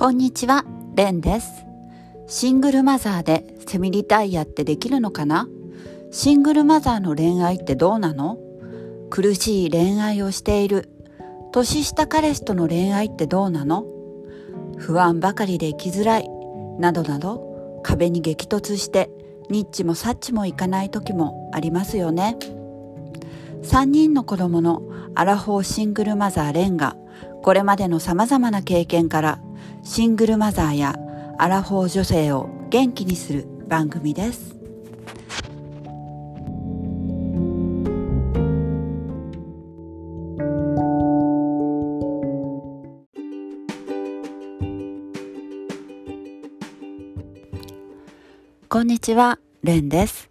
こんにちは、レンです。シングルマザーでセミリタイヤってできるのかな？シングルマザーの恋愛ってどうなの？苦しい恋愛をしている。年下彼氏との恋愛ってどうなの？不安ばかりで生きづらい。などなど壁に激突してニッチもサッチもいかない時もありますよね。3人の子供のアラフォーシングルマザーレンがこれまでの様々な経験からシングルマザーやアラフォー女性を元気にする番組です。こんにちは、レンです。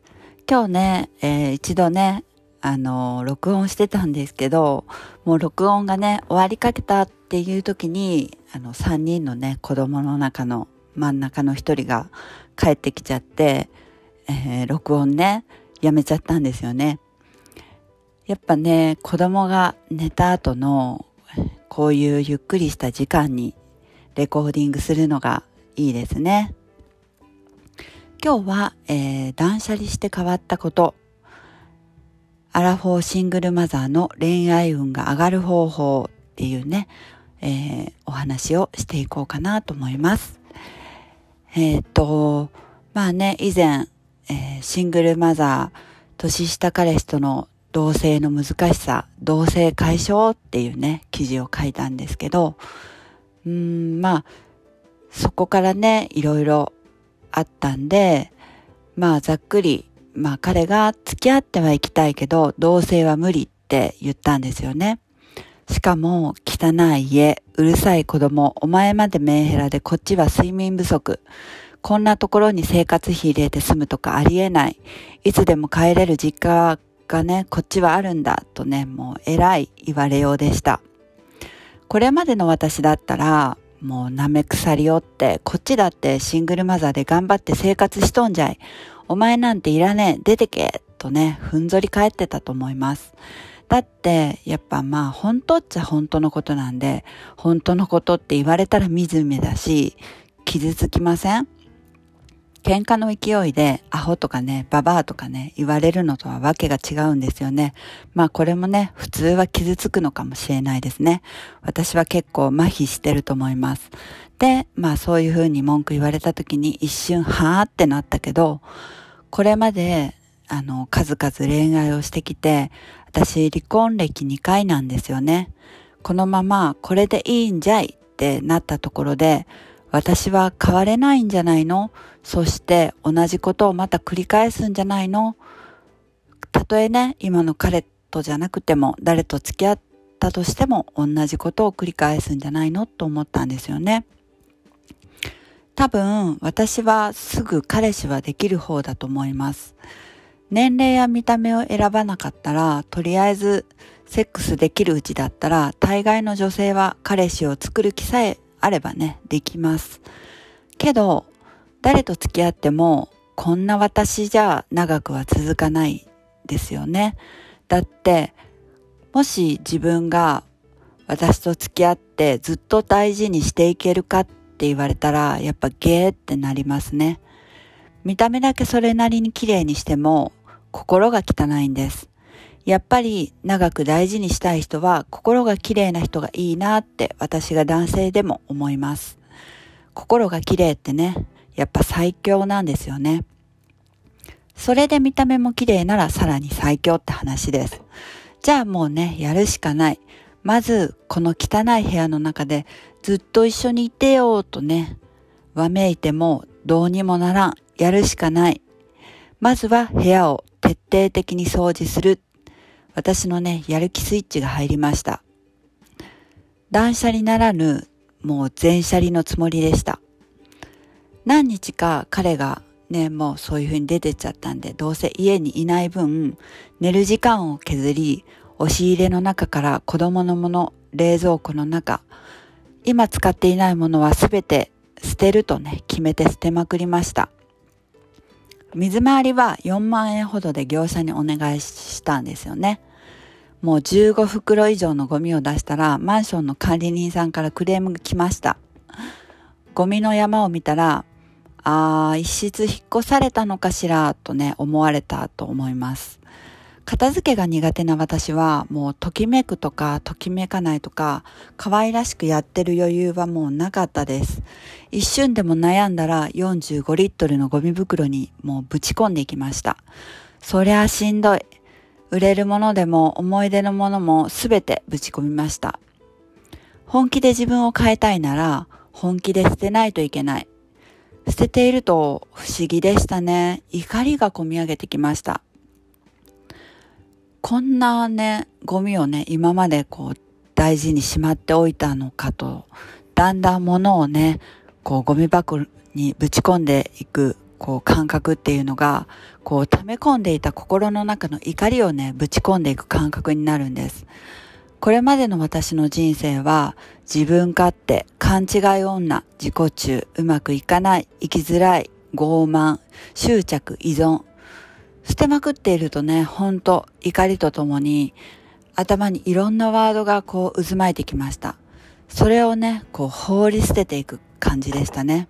今日ね、えー、一度ね、あの、録音してたんですけど、もう録音がね、終わりかけたっていう時に、あの、3人のね、子供の中の真ん中の一人が帰ってきちゃって、えー、録音ね、やめちゃったんですよね。やっぱね、子供が寝た後の、こういうゆっくりした時間にレコーディングするのがいいですね。今日は、えー、断捨離して変わったことアラフォーシングルマザーの恋愛運が上がる方法っていうね、えー、お話をしていこうかなと思います。えっ、と、まあね、以前、えー、シングルマザー、年下彼氏との同棲の難しさ、同棲解消っていうね、記事を書いたんですけど、うん、まあ、そこからね、いろいろあったんで、まあ、ざっくりまあ彼が付き合ってはいきたいけど、同棲は無理って言ったんですよね。しかも、汚い家、うるさい子供、お前までメンヘラでこっちは睡眠不足。こんなところに生活費入れて住むとかありえない。いつでも帰れる実家がね、こっちはあるんだ。とね、もう偉い言われようでした。これまでの私だったら、もう舐め腐りおって、こっちだってシングルマザーで頑張って生活しとんじゃい。お前なんていらねえ、出てけとね、ふんぞり返ってたと思います。だって、やっぱまあ、本当っちゃ本当のことなんで、本当のことって言われたら惨めだし、傷つきません？喧嘩の勢いで、アホとかね、ババアとかね、言われるのとはわけが違うんですよね。まあこれもね、普通は傷つくのかもしれないですね。私は結構麻痺してると思います。で、まあそういうふうに文句言われた時に一瞬、はーってなったけど、これまで、あの、数々恋愛をしてきて、私離婚歴2回なんですよね。このままこれでいいんじゃいってなったところで、私は変われないんじゃないの？そして同じことをまた繰り返すんじゃないの？たとえね、今の彼とじゃなくても、誰と付き合ったとしても同じことを繰り返すんじゃないの？と思ったんですよね。多分私はすぐ彼氏はできる方だと思います。年齢や見た目を選ばなかったら、とりあえずセックスできるうちだったら、大概の女性は彼氏を作る気さえあればね、できます。けど、誰と付き合っても、こんな私じゃ長くは続かないですよね。だって、もし自分が私と付き合ってずっと大事にしていけるかってって言われたら、やっぱゲーってなりますね。見た目だけそれなりに綺麗にしても、心が汚いんです。やっぱり長く大事にしたい人は心が綺麗な人がいいなって私が男性でも思います。心が綺麗ってね、やっぱ最強なんですよね。それで見た目も綺麗ならさらに最強って話です。じゃあもうね、やるしかない。まず、この汚い部屋の中でずっと一緒にいてよとね、わめいてもどうにもならん。やるしかない。まずは部屋を徹底的に掃除する。私のね、やる気スイッチが入りました。断捨離ならぬ、もう全捨離のつもりでした。何日か彼がね、もうそういう風に出てっちゃったんで、どうせ家にいない分、寝る時間を削り、押し入れの中から子供のもの、冷蔵庫の中、今使っていないものはすべて捨てるとね、決めて捨てまくりました。水回りは4万円ほどで業者にお願いしたんですよね。もう15袋以上のゴミを出したらマンションの管理人さんからクレームが来ました。ゴミの山を見たら、ああ、一室引っ越されたのかしら、とね、思われたと思います。片付けが苦手な私は、もうときめくとか、ときめかないとか、可愛らしくやってる余裕はもうなかったです。一瞬でも悩んだら45リットルのゴミ袋にもうぶち込んでいきました。そりゃしんどい。売れるものでも思い出のものもすべてぶち込みました。本気で自分を変えたいなら、本気で捨てないといけない。捨てていると不思議でしたね。怒りがこみ上げてきました。こんなね、ゴミをね、今までこう大事にしまっておいたのかと、だんだん物をね、こうゴミ箱にぶち込んでいく、こう感覚っていうのが、こう溜め込んでいた心の中の怒りをね、ぶち込んでいく感覚になるんです。これまでの私の人生は自分勝手、勘違い女、自己中、うまくいかない、生きづらい、傲慢、執着、依存。捨てまくっているとね、ほんと怒りとともに頭にいろんなワードがこう渦巻いてきました。それをね、こう放り捨てていく感じでしたね。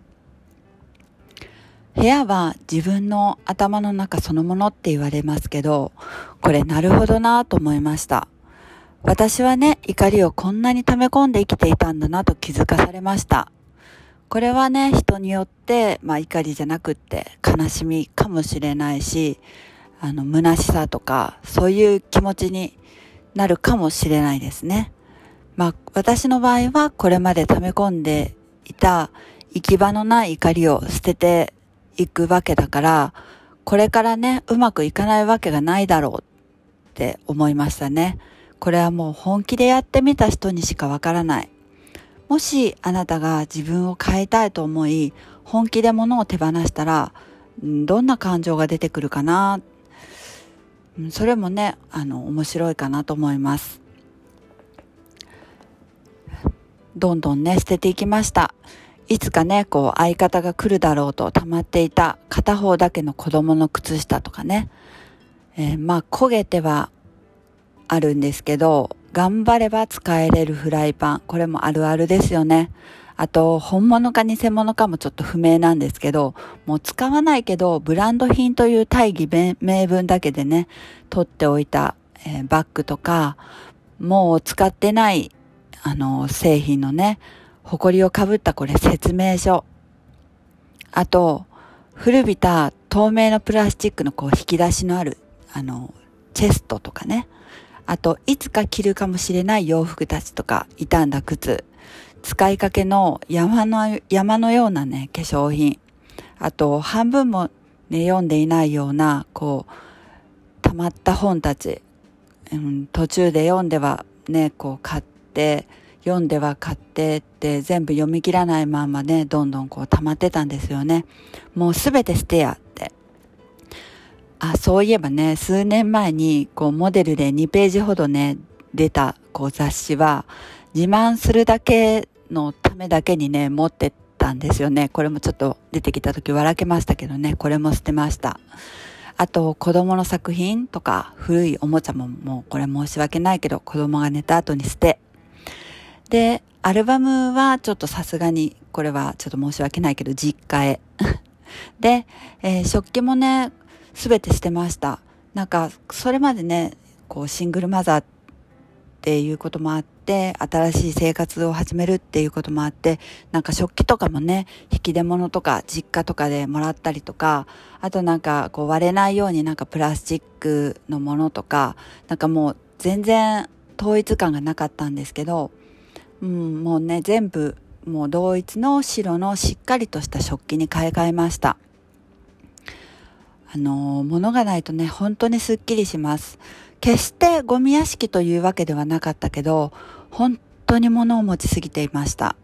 部屋は自分の頭の中そのものって言われますけど、これなるほどなと思いました。私はね、怒りをこんなに溜め込んで生きていたんだなと気づかされました。これはね、人によって、まあ怒りじゃなくって悲しみかもしれないし、あの、虚しさとか、そういう気持ちになるかもしれないですね。まあ、私の場合はこれまで溜め込んでいた行き場のない怒りを捨てていくわけだから、これからね、うまくいかないわけがないだろうって思いましたね。これはもう本気でやってみた人にしかわからない。もしあなたが自分を変えたいと思い、本気で物を手放したら、どんな感情が出てくるかな？それもね、あの、面白いかなと思います。どんどんね、捨てていきました。いつかね、こう、相方が来るだろうと溜まっていた片方だけの子供の靴下とかね。えー、まあ、焦げてはあるんですけど、頑張れば使えれるフライパン。これもあるあるですよね。あと、本物か偽物かもちょっと不明なんですけど、もう使わないけど、ブランド品という大義名分だけでね、取っておいた、えー、バッグとか、もう使ってない、あの、製品のね、埃をかぶったこれ説明書。あと、古びた透明のプラスチックのこう引き出しのある、あの、チェストとかね。あと、いつか着るかもしれない洋服たちとか、傷んだ靴、使いかけの山の、山のようなね、化粧品。あと、半分もね、読んでいないような、こう、溜まった本たち。うん、途中で読んではね、こう買って、読んでは買ってって全部読み切らないままね、どんどんこう溜まってたんですよね。もうすべて捨てやってあ、そういえばね、数年前に、こう、モデルで2ページほどね、出た、こう、雑誌は、自慢するだけのためだけにね、持ってったんですよね。これもちょっと出てきた時笑けましたけどね、これも捨てました。あと、子供の作品とか、古いおもちゃももう、これ申し訳ないけど、子供が寝た後に捨て。で、アルバムはちょっとさすがに、これはちょっと申し訳ないけど、実家へ。で、えー、食器もね、すべてしてました。なんか、それまでね、こう、シングルマザーっていうこともあって、新しい生活を始めるっていうこともあって、なんか食器とかもね、引き出物とか実家とかでもらったりとか、あとなんかこう割れないようになんかプラスチックのものとか、なんかもう全然統一感がなかったんですけど、うん、もうね、全部もう同一の白のしっかりとした食器に買い替えました。あの、物がないとね、本当にスッキリします。決してゴミ屋敷というわけではなかったけど、本当に物を持ちすぎていました。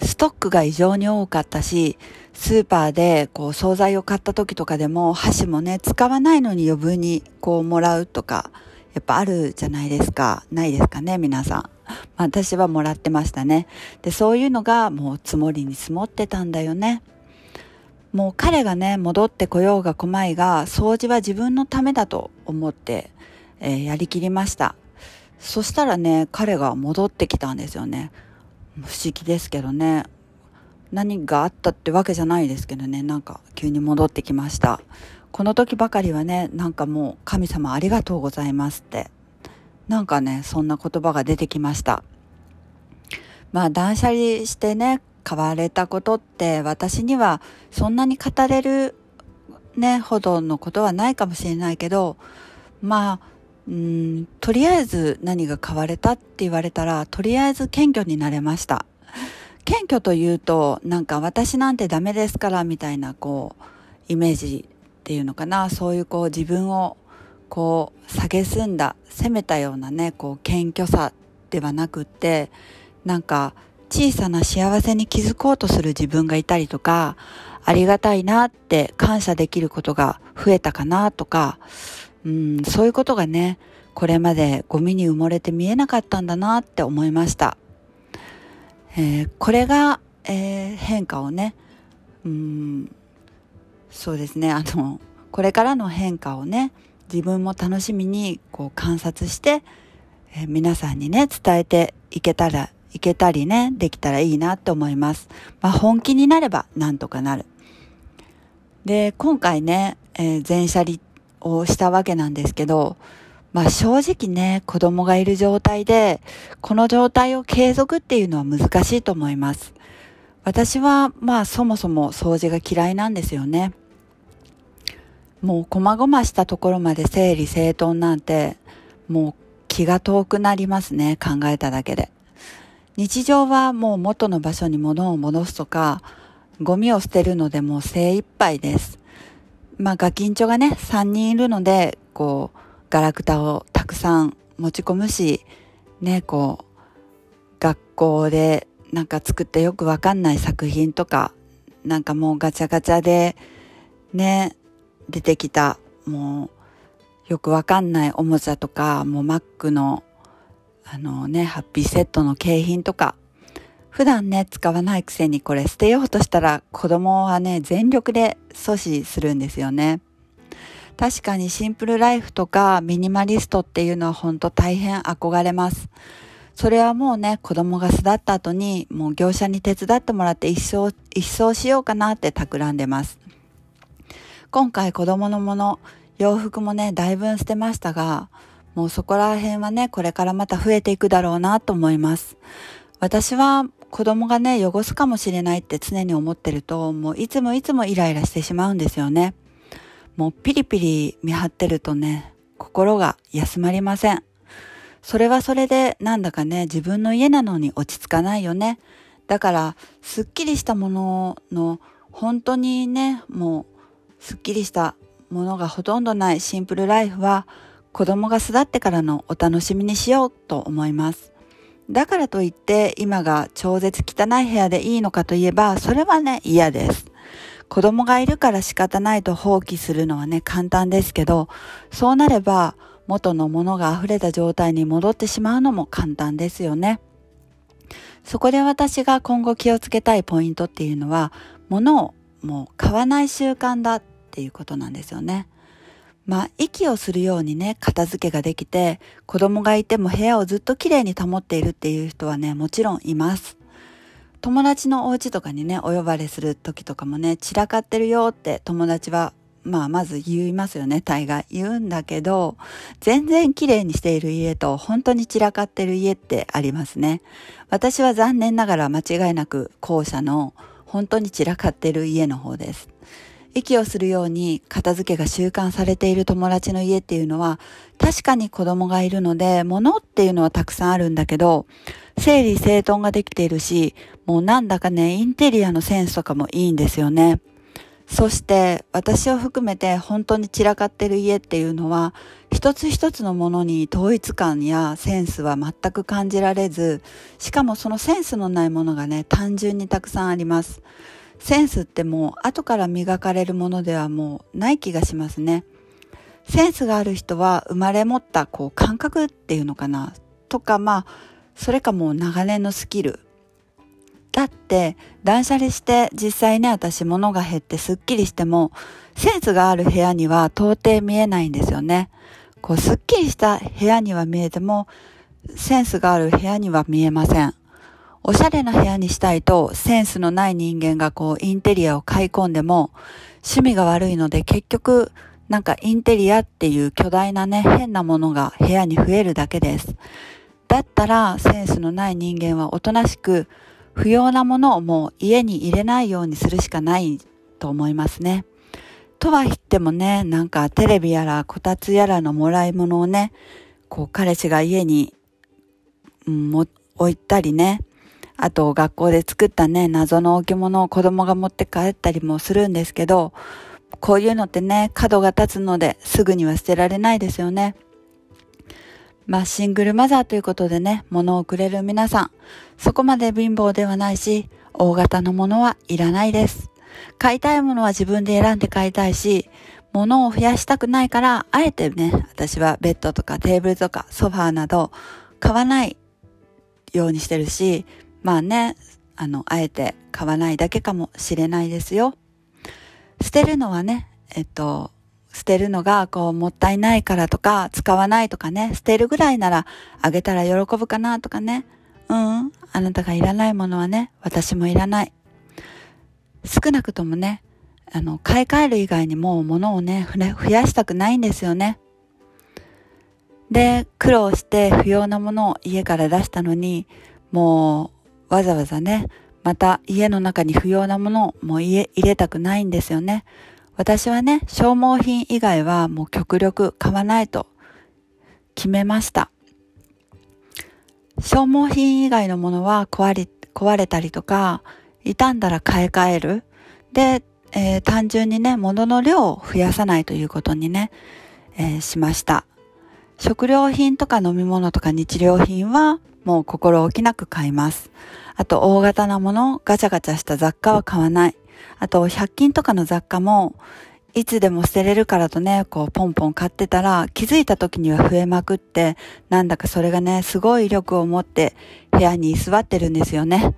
ストックが異常に多かったし、スーパーでこう惣菜を買った時とかでも箸もね、使わないのに余分にこうもらうとか、やっぱあるじゃないですか。ないですかね、皆さん。私はもらってましたね。で、そういうのがもう積もりに積もってたんだよね。もう彼がね、戻ってこようが来まいが、掃除は自分のためだと思って、えー、やりきりました。そしたらね、彼が戻ってきたんですよね。不思議ですけどね。何があったってわけじゃないですけどね、なんか急に戻ってきました。この時ばかりはね、なんかもう神様ありがとうございますって、なんかね、そんな言葉が出てきました。まあ断捨離してね、買われたことって私にはそんなに語れるね、ほどのことはないかもしれないけど、まあ、うん、とりあえず何が買われたって言われたら、とりあえず謙虚になれました。謙虚というと、なんか私なんてダメですからみたいな、こう、イメージっていうのかな、そういうこう自分をこう、蔑んだ、責めたようなね、こう、謙虚さではなくって、なんか、小さな幸せに気づこうとする自分がいたりとか、ありがたいなって感謝できることが増えたかなとか、うん、そういうことがね、これまでゴミに埋もれて見えなかったんだなって思いました。えー、これが、えー、変化をね、うん、そうですね、あの、これからの変化をね、自分も楽しみにこう観察して、えー、皆さんにね、伝えていけたら、いけたりね、できたらいいなって思います。まあ本気になればなんとかなる。で、今回ね、えー、全車離をしたわけなんですけど、まあ正直ね、子供がいる状態で、この状態を継続っていうのは難しいと思います。私はまあそもそも掃除が嫌いなんですよね。もう細々したところまで整理整頓なんて、もう気が遠くなりますね、考えただけで。日常はもう元の場所に物を戻すとか、ゴミを捨てるのでもう精一杯です。まあガキンチョがね、3人いるので、こう、ガラクタをたくさん持ち込むし、ね、こう、学校でなんか作ってよくわかんない作品とか、なんかもうガチャガチャで、ね、出てきた、もう、よくわかんないおもちゃとか、もうマックの、あのね、ハッピーセットの景品とか、普段ね、使わないくせにこれ捨てようとしたら子供はね、全力で阻止するんですよね。確かにシンプルライフとかミニマリストっていうのは本当大変憧れます。それはもうね、子供が巣立った後にもう業者に手伝ってもらって一生、一掃しようかなって企んでます。今回子供のもの、洋服もね、だいぶ捨てましたが、もうそこら辺はね、これからまた増えていくだろうなと思います。私は子供がね、汚すかもしれないって常に思ってると、もういつもいつもイライラしてしまうんですよね。もうピリピリ見張ってるとね、心が休まりません。それはそれでなんだかね、自分の家なのに落ち着かないよね。だから、すっきりしたものの、本当にね、もう、すっきりしたものがほとんどないシンプルライフは、子供が巣立ってからのお楽しみにしようと思います。だからといって今が超絶汚い部屋でいいのかといえば、それはね、嫌です。子供がいるから仕方ないと放棄するのはね、簡単ですけど、そうなれば元のものが溢れた状態に戻ってしまうのも簡単ですよね。そこで私が今後気をつけたいポイントっていうのは、物をもう買わない習慣だっていうことなんですよね。まあ、息をするようにね、片付けができて、子供がいても部屋をずっときれいに保っているっていう人はね、もちろんいます。友達のお家とかにね、お呼ばれする時とかもね、散らかってるよって友達は、まあまず言いますよね、大概。言うんだけど、全然綺麗にしている家と本当に散らかってる家ってありますね。私は残念ながら間違いなく後者の本当に散らかってる家の方です。息をするように片付けが習慣されている友達の家っていうのは確かに子供がいるので物っていうのはたくさんあるんだけど整理整頓ができているしもうなんだかねインテリアのセンスとかもいいんですよね。そして私を含めて本当に散らかってる家っていうのは一つ一つのものに統一感やセンスは全く感じられずしかもそのセンスのないものがね単純にたくさんあります。センスってもう後から磨かれるものではもうない気がしますね。センスがある人は生まれ持ったこう感覚っていうのかなとかまあそれかもう長年のスキル。だって断捨離して実際ね私物が減ってすっきりしてもセンスがある部屋には到底見えないんですよね。こうすっきりした部屋には見えてもセンスがある部屋には見えません。おしゃれな部屋にしたいとセンスのない人間がこうインテリアを買い込んでも趣味が悪いので結局なんかインテリアっていう巨大なね変なものが部屋に増えるだけです。だったらセンスのない人間はおとなしく不要なものをもう家に入れないようにするしかないと思いますね。とは言ってもね、なんかテレビやらこたつやらのもらい物をね、こう彼氏が家に、うん、置いたりね、あと学校で作ったね、謎の置物を子供が持って帰ったりもするんですけど、こういうのってね、角が立つのですぐには捨てられないですよね。まあシングルマザーということでね、物をくれる皆さん、そこまで貧乏ではないし、大型のものはいらないです。買いたいものは自分で選んで買いたいし、物を増やしたくないから、あえてね、私はベッドとかテーブルとかソファーなど買わないようにしてるし、まあね、あの、あえて買わないだけかもしれないですよ。捨てるのはね、えっと、捨てるのがこうもったいないからとか使わないとかね、捨てるぐらいならあげたら喜ぶかなとかね。うん、あなたがいらないものはね、私もいらない。少なくともね、あの、買い替える以外にも物をね、増やしたくないんですよね。で、苦労して不要なものを家から出したのに、もうわざわざね、また家の中に不要なものをもう入れたくないんですよね。私はね、消耗品以外はもう極力買わないと決めました。消耗品以外のものは壊れ、壊れたりとか、傷んだら買い替える。で、えー、単純にね、物の量を増やさないということにね、えー、しました。食料品とか飲み物とか日用品はもう心置きなく買います。あと大型なもの、ガチャガチャした雑貨は買わない。あと100均とかの雑貨もいつでも捨てれるからとね、こうポンポン買ってたら気づいた時には増えまくって、なんだかそれがね、すごい威力を持って部屋に居座ってるんですよね。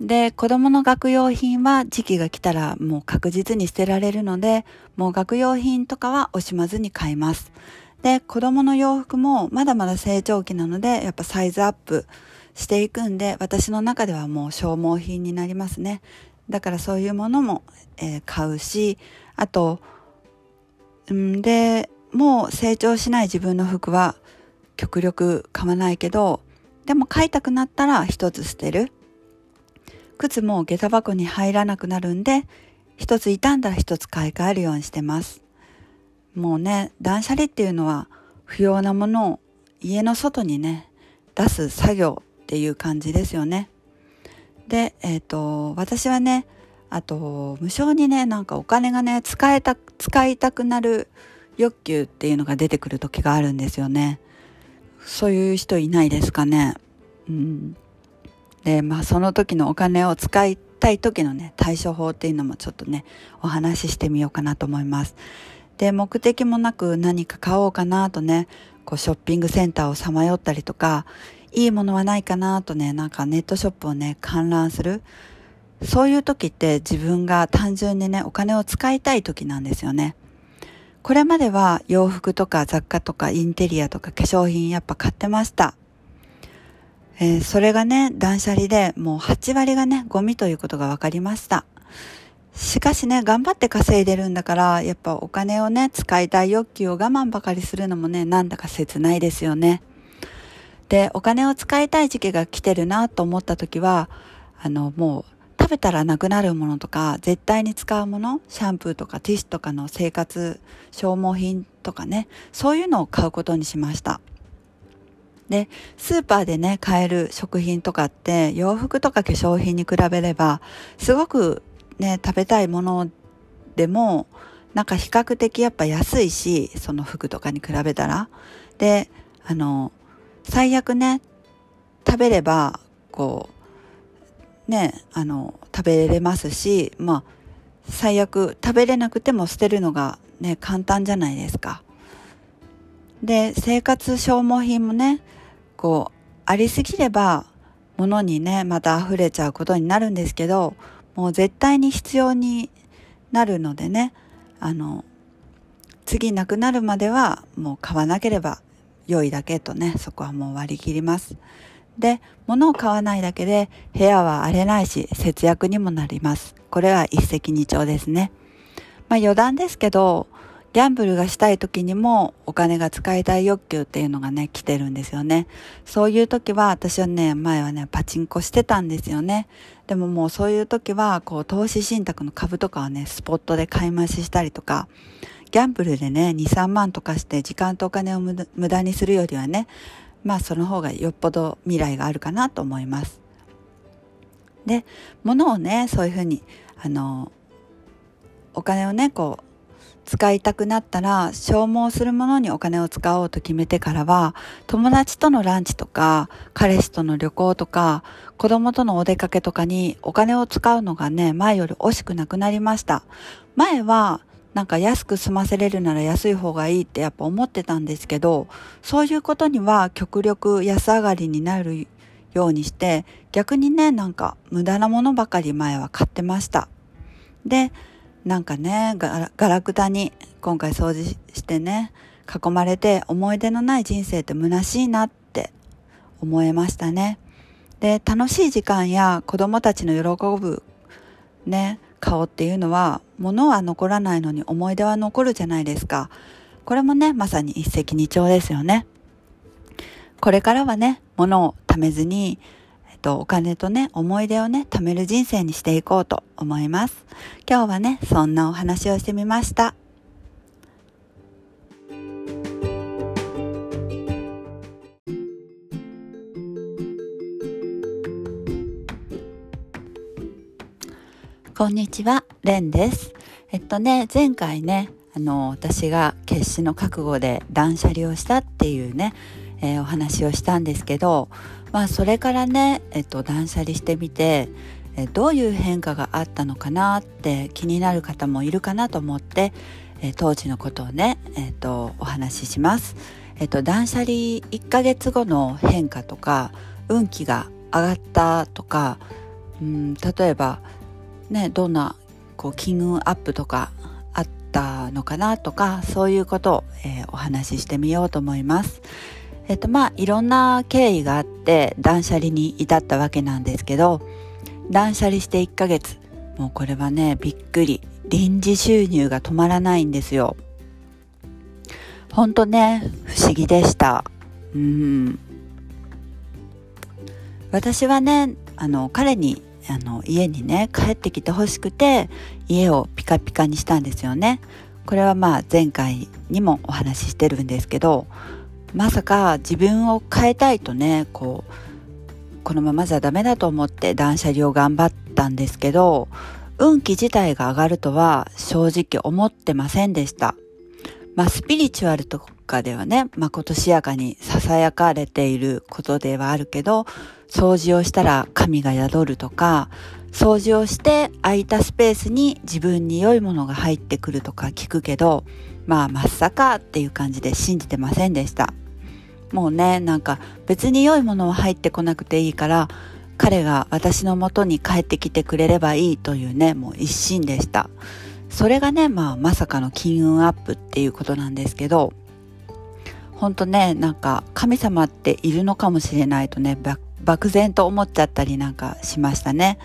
で、子供の学用品は時期が来たらもう確実に捨てられるので、もう学用品とかは惜しまずに買います。で、子供の洋服もまだまだ成長期なので、やっぱサイズアップしていくんで、私の中ではもう消耗品になりますね。だからそういうものも、えー、買うし、あと、んで、もう成長しない自分の服は極力買わないけど、でも買いたくなったら一つ捨てる。靴も下駄箱に入らなくなるんで、一つ傷んだら一つ買い替えるようにしてます。もうね、断捨離っていうのは不要なものを家の外にね、出す作業っていう感じですよね。で、えっ、ー、と、私はね、あと、無償にね、なんかお金がね、使えた、使いたくなる欲求っていうのが出てくる時があるんですよね。そういう人いないですかね。うん。で、まあその時のお金を使いたい時のね、対処法っていうのもちょっとね、お話ししてみようかなと思います。で、目的もなく何か買おうかなとね、こうショッピングセンターをさまよったりとか、いいものはないかなとね、なんかネットショップをね、観覧する。そういう時って自分が単純にね、お金を使いたい時なんですよね。これまでは洋服とか雑貨とかインテリアとか化粧品やっぱ買ってました。えー、それがね、断捨離でもう8割がね、ゴミということが分かりました。しかしね、頑張って稼いでるんだから、やっぱお金をね、使いたい欲求を我慢ばかりするのもね、なんだか切ないですよね。で、お金を使いたい時期が来てるなと思った時は、あの、もう、食べたらなくなるものとか、絶対に使うもの、シャンプーとかティッシュとかの生活消耗品とかね、そういうのを買うことにしました。で、スーパーでね、買える食品とかって、洋服とか化粧品に比べれば、すごくね、食べたいものでも、なんか比較的やっぱ安いし、その服とかに比べたら。で、あの、最悪ね、食べれば、こう、ね、あの、食べれますし、まあ、最悪食べれなくても捨てるのがね、簡単じゃないですか。で、生活消耗品もね、こう、ありすぎれば、物にね、また溢れちゃうことになるんですけど、もう絶対に必要になるのでね、あの、次なくなるまではもう買わなければ良いだけとね、そこはもう割り切ります。で、物を買わないだけで部屋は荒れないし節約にもなります。これは一石二鳥ですね。まあ余談ですけど、ギャンブルがしたい時にもお金が使いたい欲求っていうのがね、来てるんですよね。そういう時は私はね、前はね、パチンコしてたんですよね。でももうそういう時は、こう、投資信託の株とかはね、スポットで買い増ししたりとか、ギャンブルでね、2、3万とかして時間とお金を無駄にするよりはね、まあその方がよっぽど未来があるかなと思います。で、物をね、そういうふうに、あの、お金をね、こう、使いたくなったら消耗するものにお金を使おうと決めてからは友達とのランチとか彼氏との旅行とか子供とのお出かけとかにお金を使うのがね前より惜しくなくなりました。前はなんか安く済ませれるなら安い方がいいってやっぱ思ってたんですけどそういうことには極力安上がりになるようにして逆にねなんか無駄なものばかり前は買ってました。でなんかね、ガラクタに今回掃除してね、囲まれて思い出のない人生って虚しいなって思えましたね。で、楽しい時間や子供たちの喜ぶね、顔っていうのは、物は残らないのに思い出は残るじゃないですか。これもね、まさに一石二鳥ですよね。これからはね、物を貯めずに、と、お金とね、思い出をね、貯める人生にしていこうと思います。今日はね、そんなお話をしてみました。こんにちは、レンです。えっとね、前回ね、あの、私が決死の覚悟で断捨離をしたっていうね、えー、お話をしたんですけど、まあそれからね、えっと、断捨離してみて、えどういう変化があったのかなって気になる方もいるかなと思って、え当時のことをね、えっと、お話しします。えっと、断捨離1ヶ月後の変化とか、運気が上がったとか、うん、例えば、ね、どんなこう金運アップとかあったのかなとか、そういうことを、えー、お話ししてみようと思います。えっとまあいろんな経緯があって断捨離に至ったわけなんですけど断捨離して1ヶ月。もうこれはねびっくり。臨時収入が止まらないんですよ。ほんとね不思議でした。うん。私はねあの彼にあの家にね帰ってきてほしくて家をピカピカにしたんですよね。これはまあ前回にもお話ししてるんですけどまさか自分を変えたいとねこうこのままじゃダメだと思って断捨離を頑張ったんですけど運気自体が上がるとは正直思ってませんでした。まあスピリチュアルとかではねまことしやかに囁かれていることではあるけど掃除をしたら神が宿るとか掃除をして空いたスペースに自分に良いものが入ってくるとか聞くけどまあまさかっていう感じで信じてませんでした。もうねなんか別に良いものは入ってこなくていいから彼が私のもとに帰ってきてくれればいいというねもう一心でした。それがねまあまさかの金運アップっていうことなんですけど本当ねなんか神様っているのかもしれないとね漠然と思っちゃったりなんかしましたね。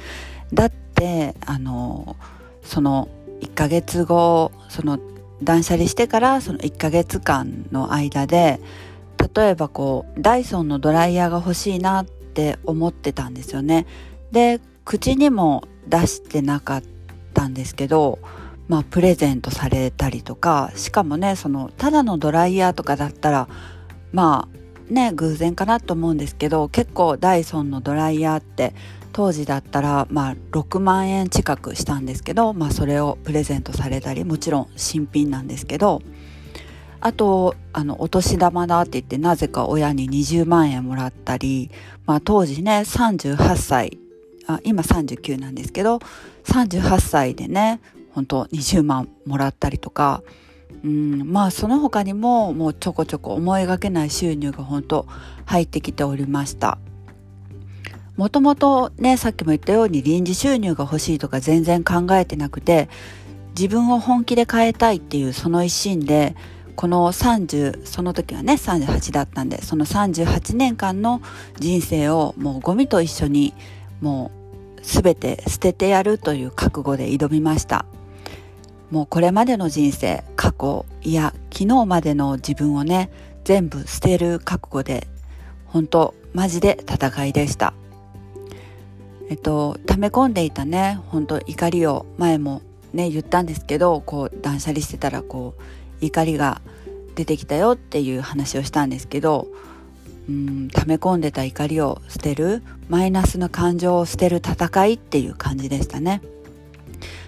だってあのその1ヶ月後その断捨離してからその1ヶ月間の間で例えばこうダイソンのドライヤーが欲しいなって思ってたんですよね。で口にも出してなかったんですけどまあプレゼントされたりとかしかもねそのただのドライヤーとかだったらまあね偶然かなと思うんですけど結構ダイソンのドライヤーって当時だったらまあ6万円近くしたんですけどまあそれをプレゼントされたりもちろん新品なんですけどあと、あの、お年玉だって言ってなぜか親に20万円もらったり、まあ当時ね、38歳、あ今39なんですけど、38歳でね、本当20万もらったりとか、うん、まあその他にももうちょこちょこ思いがけない収入が本当入ってきておりました。もともとね、さっきも言ったように臨時収入が欲しいとか全然考えてなくて、自分を本気で変えたいっていうその一心で、この30その時はね38だったんでその38年間の人生をもうゴミと一緒にもう全て捨ててやるという覚悟で挑みましたもうこれまでの人生過去いや昨日までの自分をね全部捨てる覚悟で本当マジで戦いでした。えっと溜め込んでいたね本当怒りを前もね言ったんですけどこう断捨離してたらこう怒りが出てきたよっていう話をしたんですけどうん溜め込んでた怒りを捨てるマイナスの感情を捨てる戦いっていう感じでしたね。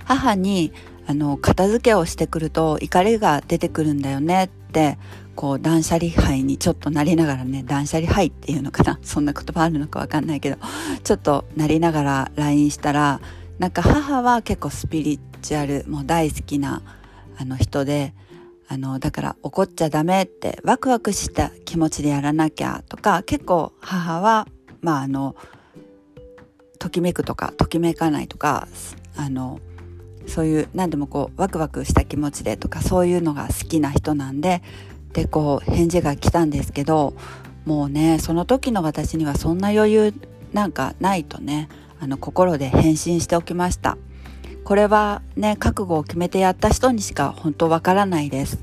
母にあの片付けをしてくると怒りが出てくるんだよねってこう断捨離杯にちょっとなりながらね断捨離杯っていうのかな？そんな言葉あるのかわかんないけどちょっとなりながら LINE したらなんか母は結構スピリチュアルもう大好きなあの人であのだから怒っちゃダメってワクワクした気持ちでやらなきゃとか結構母はまああのときめくとかときめかないとかあのそういう何でもこうワクワクした気持ちでとかそういうのが好きな人なんででこう返事が来たんですけどもうねその時の私にはそんな余裕なんかないとねあの心で返信しておきました。これはね覚悟を決めてやった人にしか本当わからないです。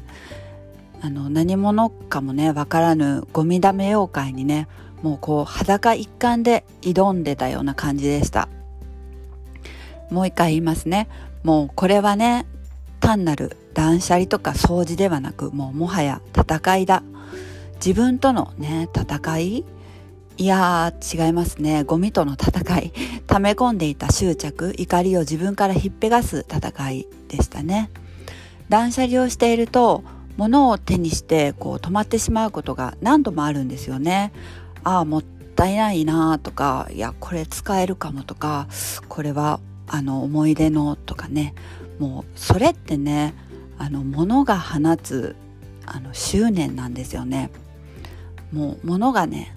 あの何者かもねわからぬゴミだめ妖怪にねもうこう裸一貫で挑んでたような感じでした。もう一回言いますね。もうこれはね単なる断捨離とか掃除ではなくもうもはや戦いだ。自分とのね戦い？いやー違いますね。ゴミとの戦い。溜め込んでいた執着怒りを自分からひっぺがす戦いでしたね。断捨離をしていると物を手にしてこう止まってしまうことが何度もあるんですよね。ああもったいないなとかいやこれ使えるかもとかこれはあの思い出のとかねもうそれってねあの物が放つあの執念なんですよね。もう物がね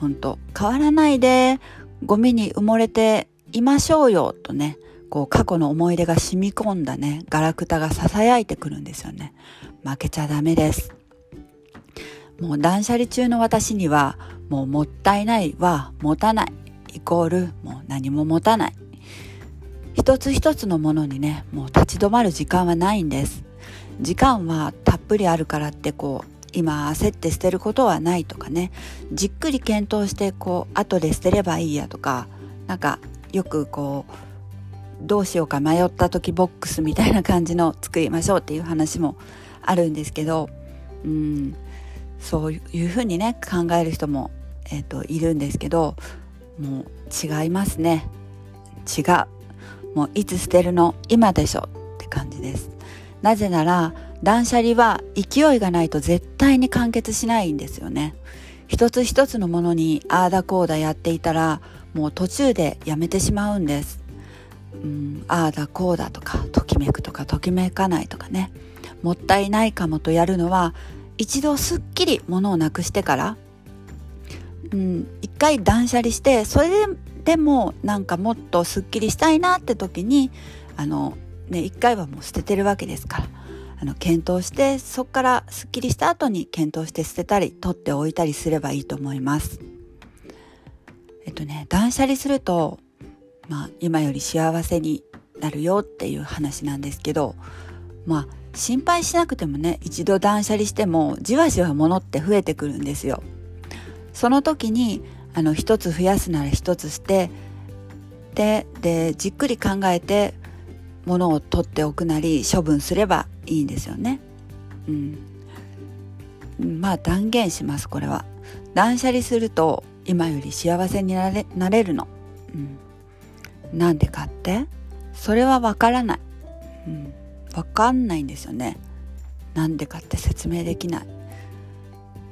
ほんと変わらないでゴミに埋もれていましょうよとねこう過去の思い出が染み込んだねガラクタが囁いてくるんですよね。負けちゃダメです。もう断捨離中の私にはもうもったいないは持たない。イコールもう何も持たない。一つ一つのものにねもう立ち止まる時間はないんです。時間はたっぷりあるからってこう今焦って捨てることはないとかね。じっくり検討してこう後で捨てればいいやとかなんかよくこうどうしようか迷った時ボックスみたいな感じの作りましょうっていう話もあるんですけどうんそういうふうにね考える人も、えーと、いるんですけどもう違いますね。違う。もういつ捨てるの今でしょって感じです。なぜなら断捨離は勢いがないと絶対に完結しないんですよね。一つ一つのものにああだこうだやっていたらもう途中でやめてしまうんです。うんああだこうだとかときめくとかときめかないとかね。もったいないかもとやるのは一度すっきり物をなくしてからうん一回断捨離してそれででもなんかもっとすっきりしたいなって時にあのね一回はもう捨ててるわけですからあの検討してそこからすっきりした後に検討して捨てたり取っておいたりすればいいと思います。えっとね断捨離すると、まあ、今より幸せになるよっていう話なんですけどまあ心配しなくてもね一度断捨離してもじわじわ物って増えてくるんですよ。その時にあの一つ増やすなら一つ捨てででじっくり考えて物を取っておくなり処分すればいいんですよね。うん、まあ断言しますこれは。断捨離すると今より幸せになれなれるの。うん、なんでかって？それはわからない。うん、わかんないんですよね。なんでかって説明できない。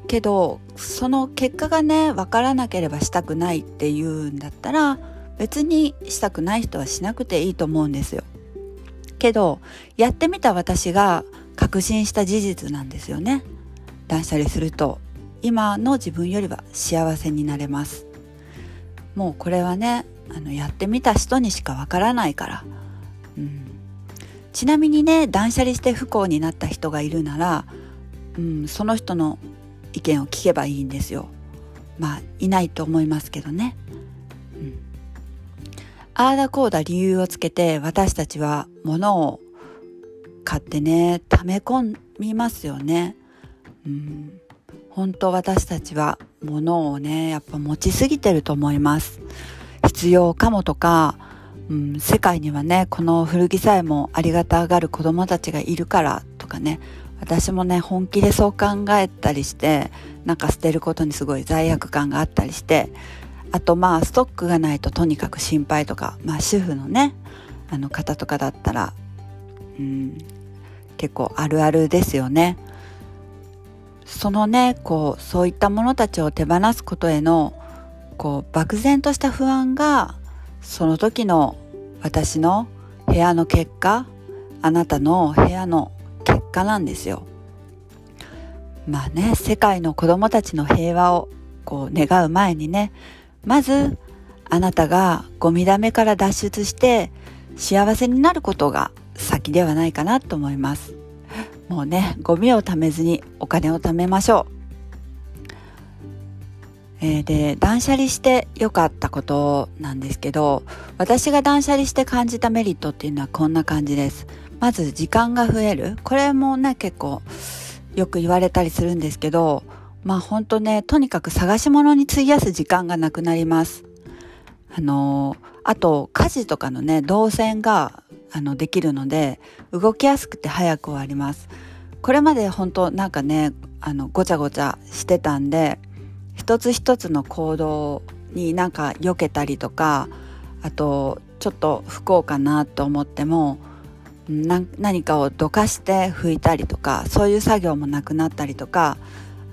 けどその結果がね分からなければしたくないっていうんだったら別にしたくない人はしなくていいと思うんですよ。けどやってみた私が確信した事実なんですよね。断捨離すると。今の自分よりは幸せになれます。もうこれはねあのやってみた人にしかわからないから、うん、ちなみにね断捨離して不幸になった人がいるならうん、その人の意見を聞けばいいんですよ。まあいないと思いますけどね、うん、ああだこうだ理由をつけて私たちは物を買ってね溜め込みますよね。うん。本当私たちは物をねやっぱ持ちすぎてると思います。必要かもとか、うん、世界にはねこの古着さえもありがたがる子供たちがいるからとかね私もね本気でそう考えたりしてなんか捨てることにすごい罪悪感があったりしてあとまあストックがないととにかく心配とかまあ主婦のねあの方とかだったらうん結構あるあるですよね。そのねこうそういったものたちを手放すことへのこう漠然とした不安がその時の私の部屋の結果あなたの部屋の結果なんですよ。まあね世界の子供たちの平和をこう願う前にねまずあなたがゴミだめから脱出して幸せになることが先ではないかなと思います。もうねゴミを貯めずにお金を貯めましょう。えー、で断捨離して良かったことなんですけど私が断捨離して感じたメリットっていうのはこんな感じですまず時間が増える。これもね結構よく言われたりするんですけどまあほんとねとにかく探し物に費やす時間がなくなります。あの、あと家事とかのね動線があのできるので動きやすくて早く終わります。これまで本当なんかねあのごちゃごちゃしてたんで一つ一つの行動になんか避けたりとかあとちょっと不幸かなと思っても何かをどかして拭いたりとかそういう作業もなくなったりとか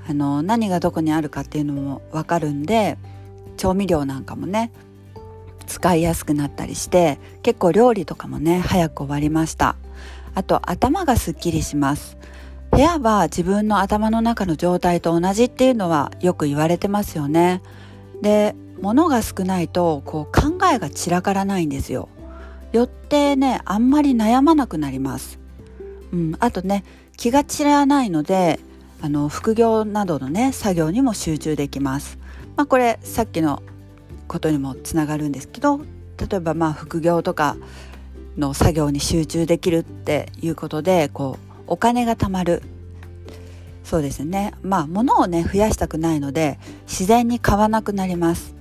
あの何がどこにあるかっていうのも分かるんで調味料なんかもね使いやすくなったりして結構料理とかもね早く終わりました。あと頭がすっきりします。部屋は自分の頭の中の状態と同じっていうのはよく言われてますよね。で物が少ないとこう考えが散らからないんですよ。よってねあんまり悩まなくなります、うん、あとね気が散らないのであの副業などのね作業にも集中できます、まあ、これさっきのことにもつながるんですけど例えばまあ副業とかの作業に集中できるっていうことでこうお金が貯まる。そうですね。まあ物をね増やしたくないので自然に買わなくなります。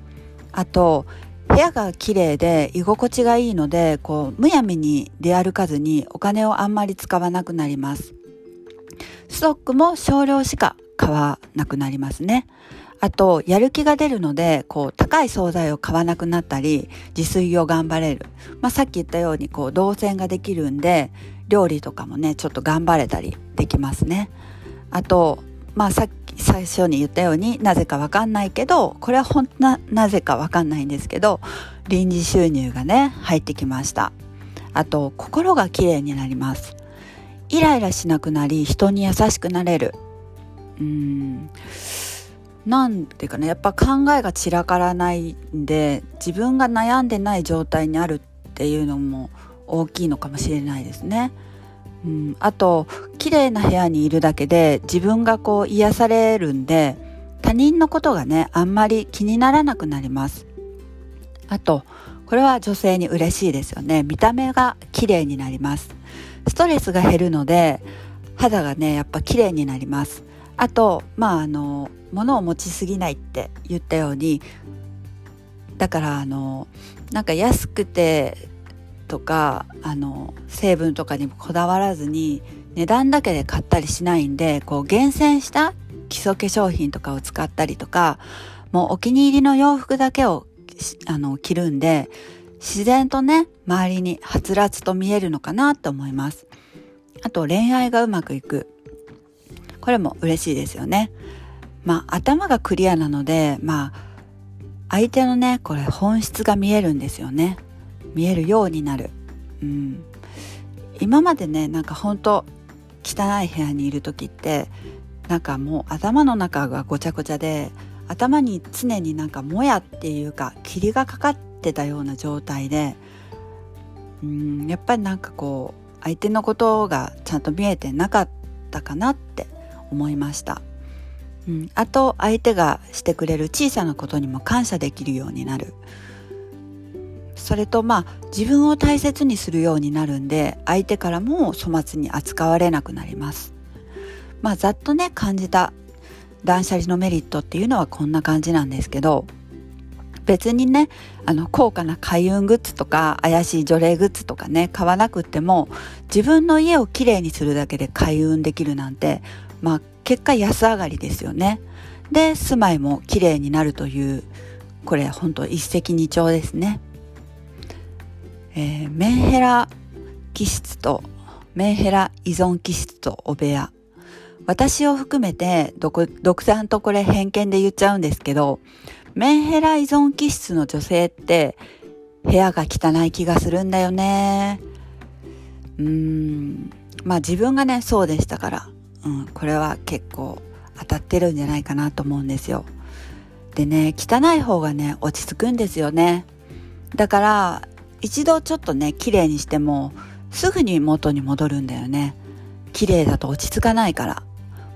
あと部屋が綺麗で居心地がいいのでこうむやみに出歩かずにお金をあんまり使わなくなりますストックも少量しか買わなくなりますねあと、やる気が出るので、こう、高い惣菜を買わなくなったり、自炊を頑張れる。まあ、さっき言ったように、こう、動線ができるんで、料理とかもね、ちょっと頑張れたりできますね。あと、まあ、さっき最初に言ったようになぜかわかんないけど、これはほんな、なぜかわかんないんですけど、臨時収入がね、入ってきました。あと、心が綺麗になります。イライラしなくなり、人に優しくなれる。うん。なんていうかねやっぱ考えが散らからないんで自分が悩んでない状態にあるっていうのも大きいのかもしれないですね。うん、あと綺麗な部屋にいるだけで自分がこう癒されるんで他人のことがねあんまり気にならなくなります。あとこれは女性に嬉しいですよね。見た目が綺麗になります。ストレスが減るので肌がねやっぱ綺麗になります。あとまああの物を持ちすぎないって言ったようにだからあのなんか安くてとかあの成分とかにもこだわらずに値段だけで買ったりしないんでこう厳選した基礎化粧品とかを使ったりとかもうお気に入りの洋服だけをあの着るんで自然とね周りにはつらつと見えるのかなと思います。あと恋愛がうまくいく。これも嬉しいですよね。まあ頭がクリアなのでまあ相手のねこれ本質が見えるんですよね。見えるようになる。うん。今までねなんかほんと汚い部屋にいる時ってなんかもう頭の中がごちゃごちゃで頭に常になんかもやっていうか霧がかかってたような状態でうんやっぱりなんかこう相手のことがちゃんと見えてなかったかなって思いました。うん、あと相手がしてくれる小さなことにも感謝できるようになる。それとまあ自分を大切にするようになるんで相手からも粗末に扱われなくなりますまあざっとね感じた断捨離のメリットっていうのはこんな感じなんですけど別にねあの高価な開運グッズとか怪しい除霊グッズとかね買わなくっても自分の家をきれいにするだけで開運できるなんてまあ結果安上がりですよね。で住まいもきれいになるというこれ本当一石二鳥ですね。えー、メンヘラ気質とメンヘラ依存気質とお部屋。私を含めて独断とこれ偏見で言っちゃうんですけどメンヘラ依存気質の女性って部屋が汚い気がするんだよね。うーん。まあ自分がねそうでしたから。うん、これは結構当たってるんじゃないかなと思うんですよ。でね汚い方がね落ち着くんですよね。だから一度ちょっとね綺麗にしてもすぐに元に戻るんだよね。綺麗だと落ち着かないから。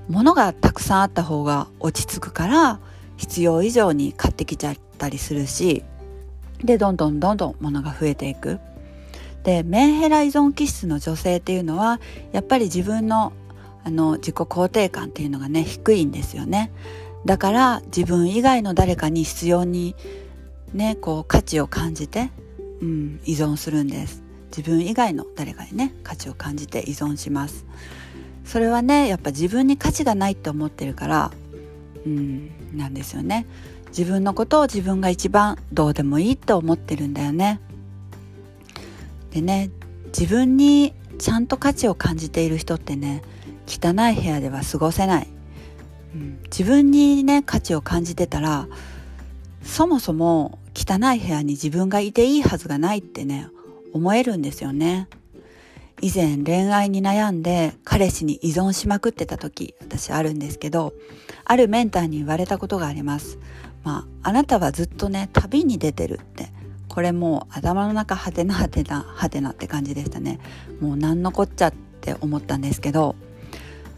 物がたくさんあった方が落ち着くから必要以上に買ってきちゃったりするしでどんどんどんどん物が増えていく。でメンヘラ依存気質の女性っていうのはやっぱり自分のあの自己肯定感っていうのがね低いんですよねだから自分以外の誰かに必要にねこう価値を感じて、うん、依存するんです。自分以外の誰かにね価値を感じて依存します。それはねやっぱ自分に価値がないって思ってるからうんなんですよね。自分のことを自分が一番どうでもいいって思ってるんだよね。でね自分にちゃんと価値を感じている人ってね汚い部屋では過ごせない、うん、自分にね価値を感じてたらそもそも汚い部屋に自分がいていいはずがないってね思えるんですよね。以前恋愛に悩んで彼氏に依存しまくってた時私あるんですけどあるメンターに言われたことがあります。まああなたはずっとね旅に出てるって。これもう頭の中はてなはてなはてなって感じでしたね。もう何のこっちゃって思ったんですけど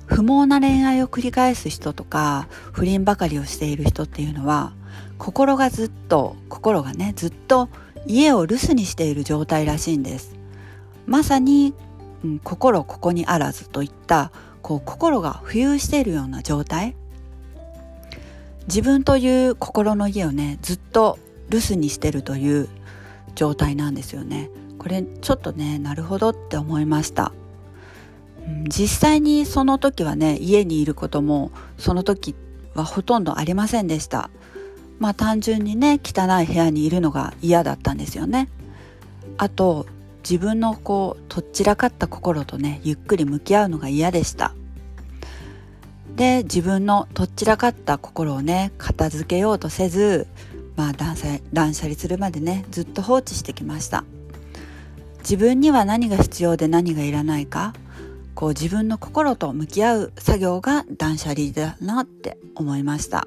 不毛な恋愛を繰り返す人とか不倫ばかりをしている人っていうのは心がずっと心がねずっと家を留守にしている状態らしいんです。まさに、うん、心ここにあらずといったこう心が浮遊しているような状態。自分という心の家をねずっと留守にしてるという状態なんですよね。これちょっとねなるほどって思いました。実際にその時はね家にいることもその時はほとんどありませんでした。まあ単純にね汚い部屋にいるのが嫌だったんですよね。あと自分のこうとっちらかった心とねゆっくり向き合うのが嫌でした。で自分のとっちらかった心をね片付けようとせずまあ断捨断捨離するまでねずっと放置してきました。自分には何が必要で何がいらないかこう自分の心と向き合う作業が断捨離だなって思いました。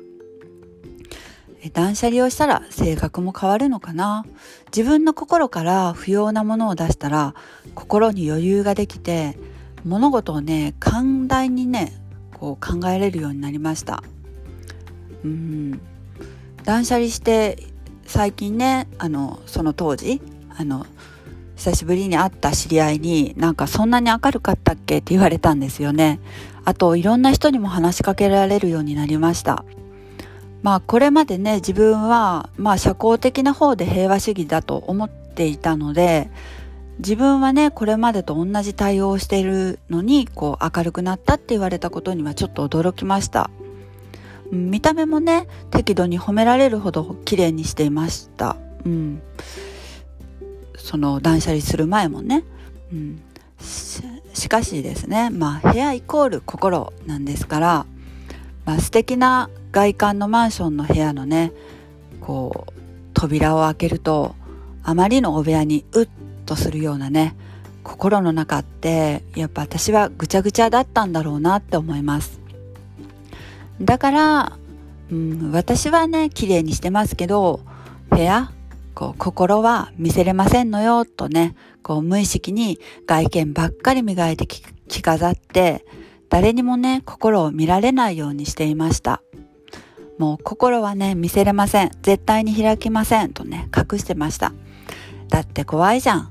断捨離をしたら性格も変わるのかな？自分の心から不要なものを出したら心に余裕ができて物事をね寛大にねこう考えれるようになりましたうん断捨離して最近ねあのその当時あの久しぶりに会った知り合いになんかそんなに明るかったっけって言われたんですよね。あといろんな人にも話しかけられるようになりました。まあこれまでね自分はまあ社交的な方で平和主義だと思っていたので自分はねこれまでと同じ対応をしているのにこう明るくなったって言われたことにはちょっと驚きました。見た目もね適度に褒められるほど綺麗にしていました。うんその断捨離する前もね、うん、しかしですねまあ部屋イコール心なんですから、まあ、素敵な外観のマンションの部屋のねこう扉を開けるとあまりのお部屋にうっとするようなね心の中ってやっぱ私はぐちゃぐちゃだったんだろうなって思います。だから、うん、私はね綺麗にしてますけど部屋こう心は見せれませんのよとね、こう無意識に外見ばっかり磨いて着飾って誰にもね、心を見られないようにしていました。もう心はね、見せれません。絶対に開きません。とね、隠してました。だって怖いじゃん。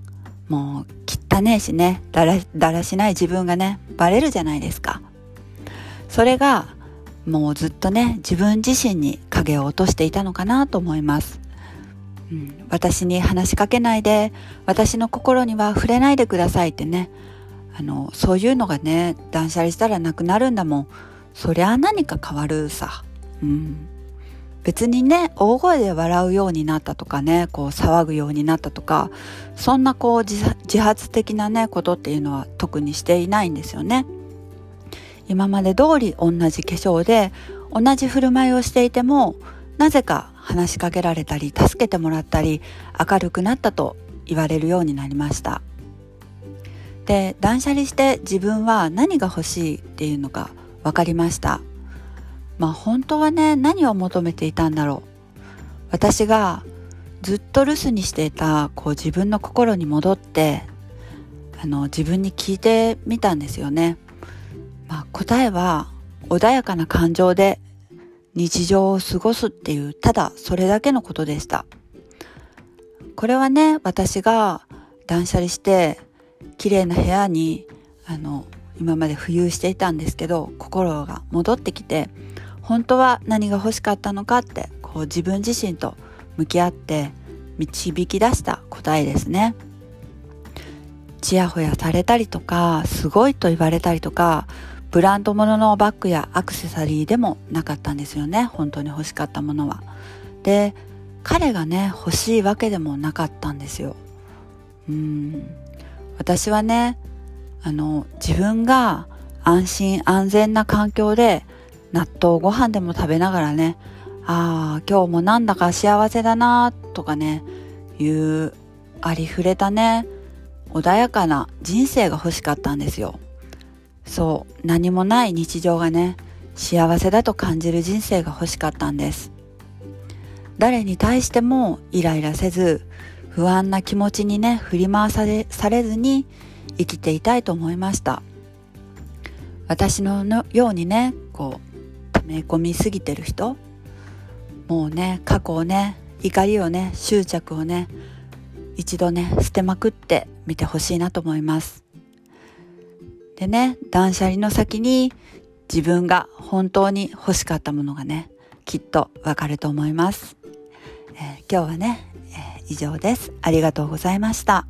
もう汚ねえしね、だら、だらしない自分がね、バレるじゃないですか。それが、もうずっとね、自分自身に影を落としていたのかなと思います。うん、私に話しかけないで、私の心には触れないでくださいってね、あの、そういうのがね、断捨離したらなくなるんだもん。そりゃ何か変わるさ。うん。別にね、大声で笑うようになったとかね、こう騒ぐようになったとか、そんなこう自発的なね、ことっていうのは特にしていないんですよね。今まで通り同じ化粧で、同じ振る舞いをしていても、なぜか話しかけられたり、助けてもらったり、明るくなったと言われるようになりました。で、断捨離して自分は何が欲しいっていうのが分かりました。まあ本当はね、何を求めていたんだろう。私がずっと留守にしていたこう自分の心に戻ってあの自分に聞いてみたんですよね。まあ、答えは穏やかな感情で日常を過ごすっていうただそれだけのことでした。これはね私が断捨離して綺麗な部屋にあの今まで浮遊していたんですけど心が戻ってきて本当は何が欲しかったのかってこう自分自身と向き合って導き出した答えですね。ちやほやされたりとかすごいと言われたりとかブランド物のバッグやアクセサリーでもなかったんですよね本当に欲しかったものは。で彼がね欲しいわけでもなかったんですよ。うん私はねあの自分が安心安全な環境で納豆ご飯でも食べながらね、ああ、今日もなんだか幸せだなとかね、いうありふれたね、穏やかな人生が欲しかったんですよ。そう、何もない日常がね、幸せだと感じる人生が欲しかったんです。誰に対してもイライラせず、不安な気持ちにね、振り回されされずに生きていたいと思いました。私のようにね、こう溜、め込みすぎてる人。もうね過去をね怒りをね執着をね一度ね捨てまくってみてほしいなと思います。でね断捨離の先に自分が本当に欲しかったものがねきっとわかると思います、えー、今日はね、以上です。ありがとうございました。